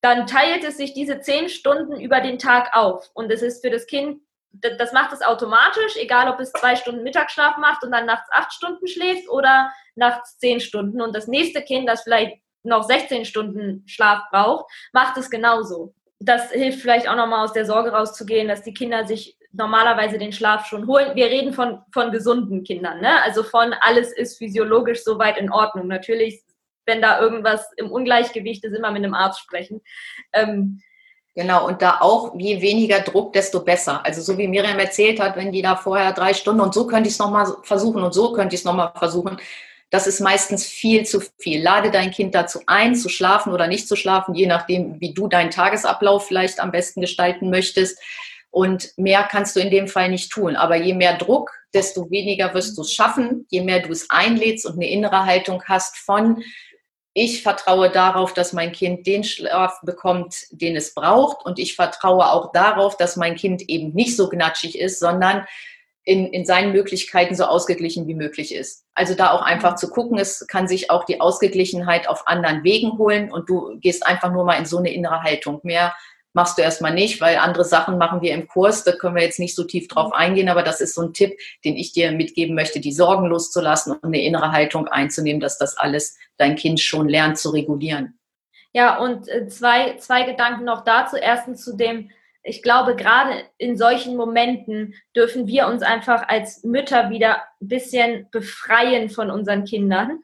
[SPEAKER 3] Dann teilt es sich diese zehn Stunden über den Tag auf. Und es ist für das Kind das macht es automatisch, egal ob es zwei Stunden Mittagsschlaf macht und dann nachts acht Stunden schläft oder nachts zehn Stunden. Und das nächste Kind, das vielleicht noch 16 Stunden Schlaf braucht, macht es genauso. Das hilft vielleicht auch nochmal aus der Sorge rauszugehen, dass die Kinder sich normalerweise den Schlaf schon holen. Wir reden von, von gesunden Kindern, ne? also von alles ist physiologisch soweit in Ordnung. Natürlich, wenn da irgendwas im Ungleichgewicht ist, immer mit einem Arzt sprechen. Ähm,
[SPEAKER 2] Genau, und da auch, je weniger Druck, desto besser. Also so wie Miriam erzählt hat, wenn die da vorher drei Stunden und so könnte ich es nochmal versuchen und so könnte ich es nochmal versuchen, das ist meistens viel zu viel. Lade dein Kind dazu ein, zu schlafen oder nicht zu schlafen, je nachdem, wie du deinen Tagesablauf vielleicht am besten gestalten möchtest. Und mehr kannst du in dem Fall nicht tun. Aber je mehr Druck, desto weniger wirst du es schaffen. Je mehr du es einlädst und eine innere Haltung hast von, ich vertraue darauf, dass mein Kind den Schlaf bekommt, den es braucht. Und ich vertraue auch darauf, dass mein Kind eben nicht so gnatschig ist, sondern in, in seinen Möglichkeiten so ausgeglichen wie möglich ist. Also da auch einfach zu gucken, es kann sich auch die Ausgeglichenheit auf anderen Wegen holen und du gehst einfach nur mal in so eine innere Haltung. Mehr machst du erstmal nicht, weil andere Sachen machen wir im Kurs, da können wir jetzt nicht so tief drauf eingehen, aber das ist so ein Tipp, den ich dir mitgeben möchte, die Sorgen loszulassen und eine innere Haltung einzunehmen, dass das alles dein Kind schon lernt zu regulieren.
[SPEAKER 3] Ja, und äh, zwei, zwei Gedanken noch dazu. Erstens zu dem, ich glaube, gerade in solchen Momenten dürfen wir uns einfach als Mütter wieder ein bisschen befreien von unseren Kindern.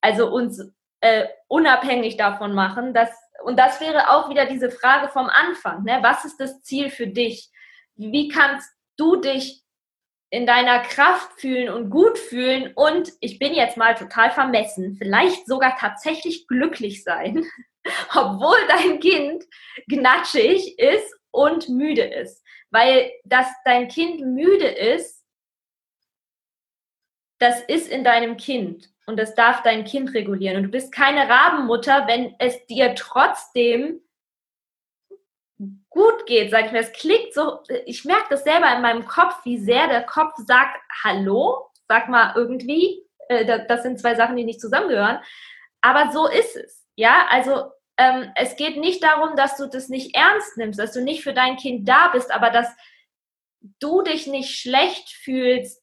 [SPEAKER 3] Also uns äh, unabhängig davon machen, dass und das wäre auch wieder diese Frage vom Anfang. Ne? Was ist das Ziel für dich? Wie kannst du dich in deiner Kraft fühlen und gut fühlen und ich bin jetzt mal total vermessen, vielleicht sogar tatsächlich glücklich sein, <laughs> obwohl dein Kind gnatschig ist und müde ist. Weil dass dein Kind müde ist, das ist in deinem Kind und das darf dein Kind regulieren. Und du bist keine Rabenmutter, wenn es dir trotzdem gut geht, sag ich mir. Es klickt so, ich merke das selber in meinem Kopf, wie sehr der Kopf sagt, hallo, sag mal irgendwie, äh, das sind zwei Sachen, die nicht zusammengehören. Aber so ist es. Ja, also ähm, es geht nicht darum, dass du das nicht ernst nimmst, dass du nicht für dein Kind da bist, aber dass du dich nicht schlecht fühlst,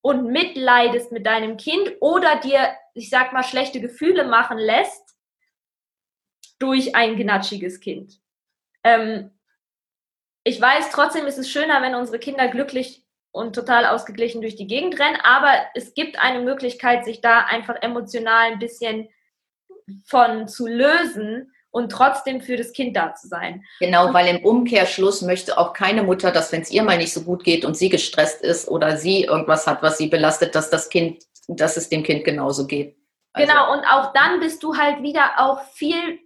[SPEAKER 3] und mitleidest mit deinem Kind oder dir, ich sag mal, schlechte Gefühle machen lässt durch ein genatschiges Kind. Ähm, ich weiß, trotzdem ist es schöner, wenn unsere Kinder glücklich und total ausgeglichen durch die Gegend rennen, aber es gibt eine Möglichkeit, sich da einfach emotional ein bisschen von zu lösen und trotzdem für das Kind da zu sein.
[SPEAKER 2] Genau, weil im Umkehrschluss möchte auch keine Mutter, dass wenn es ihr mal nicht so gut geht und sie gestresst ist oder sie irgendwas hat, was sie belastet, dass das Kind, dass es dem Kind genauso geht.
[SPEAKER 3] Also genau, und auch dann bist du halt wieder auch viel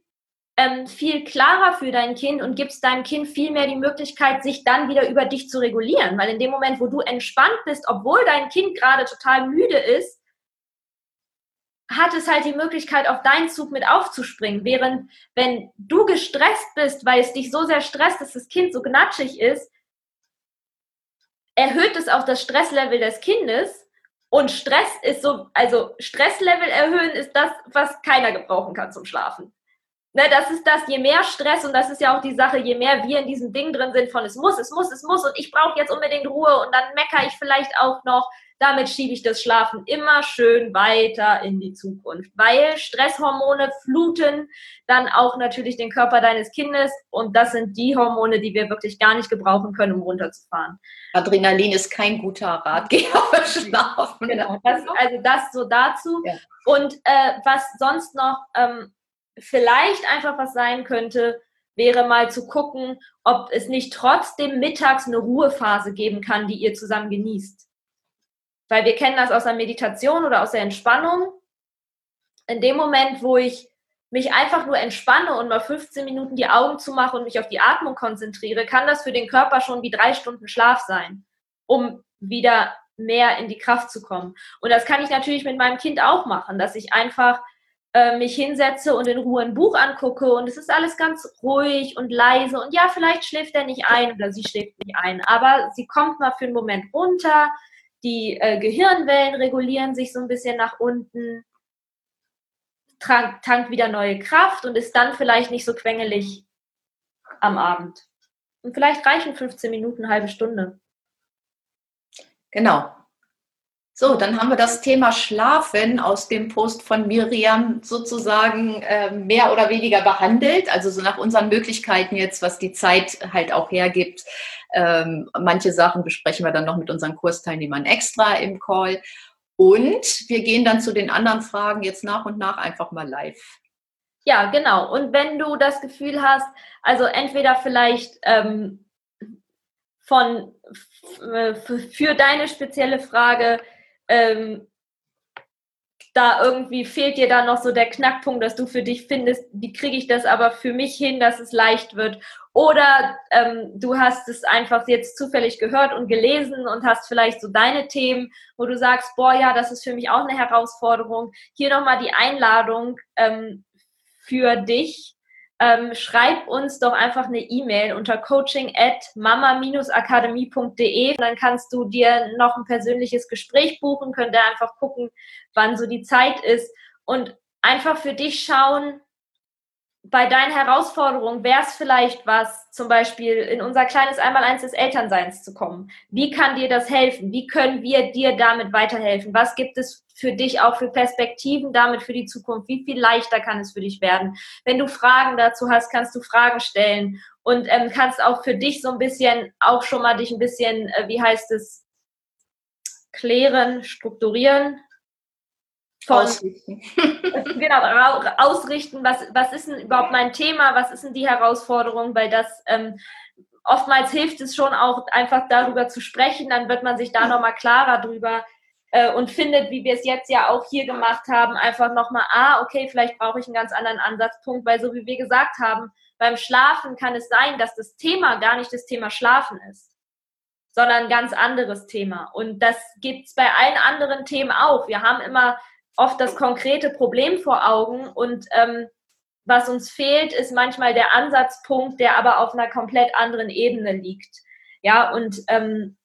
[SPEAKER 3] ähm, viel klarer für dein Kind und gibst deinem Kind viel mehr die Möglichkeit, sich dann wieder über dich zu regulieren. Weil in dem Moment, wo du entspannt bist, obwohl dein Kind gerade total müde ist, hat es halt die Möglichkeit, auf deinen Zug mit aufzuspringen. Während wenn du gestresst bist, weil es dich so sehr stresst, dass das Kind so gnatschig ist, erhöht es auch das Stresslevel des Kindes. Und Stress ist so, also Stresslevel erhöhen ist das, was keiner gebrauchen kann zum Schlafen ne, das ist das, je mehr Stress, und das ist ja auch die Sache, je mehr wir in diesem Ding drin sind von es muss, es muss, es muss und ich brauche jetzt unbedingt Ruhe und dann meckere ich vielleicht auch noch, damit schiebe ich das Schlafen immer schön weiter in die Zukunft, weil Stresshormone fluten dann auch natürlich den Körper deines Kindes und das sind die Hormone, die wir wirklich gar nicht gebrauchen können, um runterzufahren.
[SPEAKER 2] Adrenalin ist kein guter Ratgeber für Schlafen.
[SPEAKER 3] Genau, das, also das so dazu. Ja. Und äh, was sonst noch ähm, vielleicht einfach was sein könnte, wäre mal zu gucken, ob es nicht trotzdem mittags eine Ruhephase geben kann, die ihr zusammen genießt. Weil wir kennen das aus der Meditation oder aus der Entspannung. In dem Moment, wo ich mich einfach nur entspanne und mal 15 Minuten die Augen zumache und mich auf die Atmung konzentriere, kann das für den Körper schon wie drei Stunden Schlaf sein, um wieder mehr in die Kraft zu kommen. Und das kann ich natürlich mit meinem Kind auch machen, dass ich einfach äh, mich hinsetze und in Ruhe ein Buch angucke und es ist alles ganz ruhig und leise und ja, vielleicht schläft er nicht ein oder sie schläft nicht ein, aber sie kommt mal für einen Moment runter, die äh, Gehirnwellen regulieren sich so ein bisschen nach unten, tankt wieder neue Kraft und ist dann vielleicht nicht so quengelig am Abend. Und vielleicht reichen 15 Minuten, halbe Stunde.
[SPEAKER 2] Genau. So, dann haben wir das Thema Schlafen aus dem Post von Miriam sozusagen äh, mehr oder weniger behandelt. Also so nach unseren Möglichkeiten jetzt, was die Zeit halt auch hergibt. Ähm, manche Sachen besprechen wir dann noch mit unseren Kursteilnehmern extra im Call. Und wir gehen dann zu den anderen Fragen jetzt nach und nach einfach mal live.
[SPEAKER 3] Ja, genau. Und wenn du das Gefühl hast, also entweder vielleicht ähm, von für deine spezielle Frage ähm, da irgendwie fehlt dir da noch so der Knackpunkt, dass du für dich findest, wie kriege ich das aber für mich hin, dass es leicht wird. Oder ähm, du hast es einfach jetzt zufällig gehört und gelesen und hast vielleicht so deine Themen, wo du sagst, boah, ja, das ist für mich auch eine Herausforderung. Hier nochmal die Einladung ähm, für dich, ähm, schreib uns doch einfach eine E-Mail unter coaching at mama-akademie.de. Dann kannst du dir noch ein persönliches Gespräch buchen, könnt ihr einfach gucken, wann so die Zeit ist und einfach für dich schauen, bei deinen Herausforderungen wäre es vielleicht was, zum Beispiel in unser kleines Einmaleins des Elternseins zu kommen. Wie kann dir das helfen? Wie können wir dir damit weiterhelfen? Was gibt es für dich auch für Perspektiven damit für die Zukunft? Wie viel leichter kann es für dich werden? Wenn du Fragen dazu hast, kannst du Fragen stellen und ähm, kannst auch für dich so ein bisschen, auch schon mal dich ein bisschen, äh, wie heißt es, klären, strukturieren, von ausrichten. <laughs> genau, ausrichten, was, was ist denn überhaupt mein Thema, was ist denn die Herausforderung, weil das ähm, oftmals hilft es schon auch einfach darüber zu sprechen, dann wird man sich da nochmal klarer drüber äh, und findet, wie wir es jetzt ja auch hier gemacht haben, einfach nochmal, ah, okay, vielleicht brauche ich einen ganz anderen Ansatzpunkt, weil so wie wir gesagt haben, beim Schlafen kann es sein, dass das Thema gar nicht das Thema Schlafen ist, sondern ein ganz anderes Thema. Und das gibt es bei allen anderen Themen auch. Wir haben immer oft das konkrete Problem vor Augen und ähm, was uns fehlt, ist manchmal der Ansatzpunkt, der aber auf einer komplett anderen Ebene liegt. Ja, und ähm,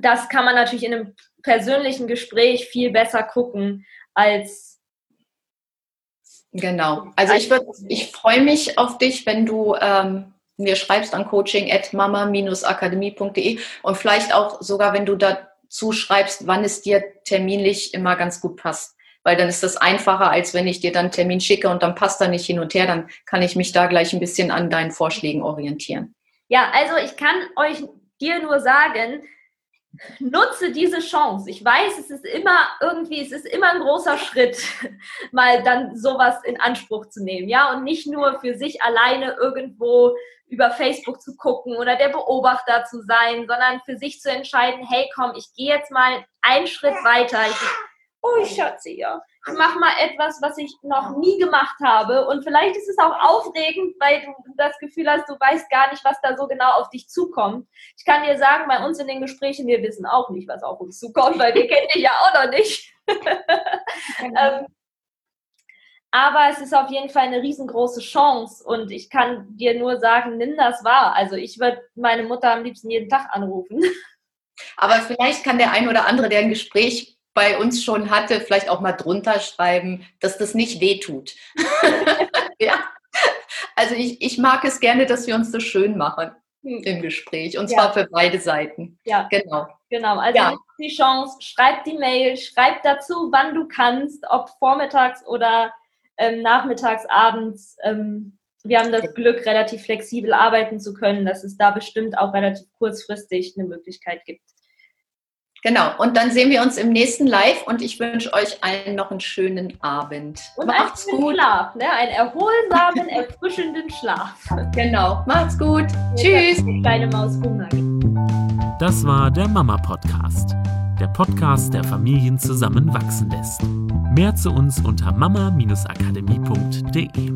[SPEAKER 3] das kann man natürlich in einem persönlichen Gespräch viel besser gucken als
[SPEAKER 2] Genau. Also ich würde, ich freue mich auf dich, wenn du ähm, mir schreibst an coaching at mama-akademie.de und vielleicht auch sogar, wenn du da zuschreibst, wann es dir terminlich immer ganz gut passt. Weil dann ist das einfacher, als wenn ich dir dann einen Termin schicke und dann passt er nicht hin und her. Dann kann ich mich da gleich ein bisschen an deinen Vorschlägen orientieren.
[SPEAKER 3] Ja, also ich kann euch dir nur sagen, nutze diese Chance. Ich weiß, es ist immer irgendwie, es ist immer ein großer Schritt, <laughs> mal dann sowas in Anspruch zu nehmen, ja, und nicht nur für sich alleine irgendwo über Facebook zu gucken oder der Beobachter zu sein, sondern für sich zu entscheiden, hey, komm, ich gehe jetzt mal einen Schritt weiter. Ich, oh, ich Schatze, ja ich mache mal etwas, was ich noch nie gemacht habe. Und vielleicht ist es auch aufregend, weil du das Gefühl hast, du weißt gar nicht, was da so genau auf dich zukommt. Ich kann dir sagen, bei uns in den Gesprächen, wir wissen auch nicht, was auf uns zukommt, weil wir kennen dich ja auch noch nicht. <laughs> ähm, aber es ist auf jeden Fall eine riesengroße Chance und ich kann dir nur sagen, nimm das wahr. Also ich würde meine Mutter am liebsten jeden Tag anrufen.
[SPEAKER 2] Aber vielleicht kann der ein oder andere, der ein Gespräch bei uns schon hatte, vielleicht auch mal drunter schreiben, dass das nicht wehtut. <laughs> ja. Also ich, ich mag es gerne, dass wir uns so schön machen hm. im Gespräch und zwar ja. für beide Seiten.
[SPEAKER 3] Ja, genau. Genau, also ja. die Chance, schreib die Mail, schreib dazu, wann du kannst, ob vormittags oder ähm, nachmittags, abends. Ähm, wir haben das Glück, relativ flexibel arbeiten zu können, dass es da bestimmt auch relativ kurzfristig eine Möglichkeit gibt.
[SPEAKER 2] Genau, und dann sehen wir uns im nächsten Live und ich wünsche euch allen noch einen schönen Abend.
[SPEAKER 3] Und macht's einen gut. Schlaf, ne? einen erholsamen, <laughs> erfrischenden Schlaf.
[SPEAKER 2] Genau, macht's gut. Tschüss.
[SPEAKER 3] Kleine Maus Hunger.
[SPEAKER 1] Das war der Mama Podcast, der Podcast, der Familien zusammenwachsen lässt. Mehr zu uns unter mama-akademie.de.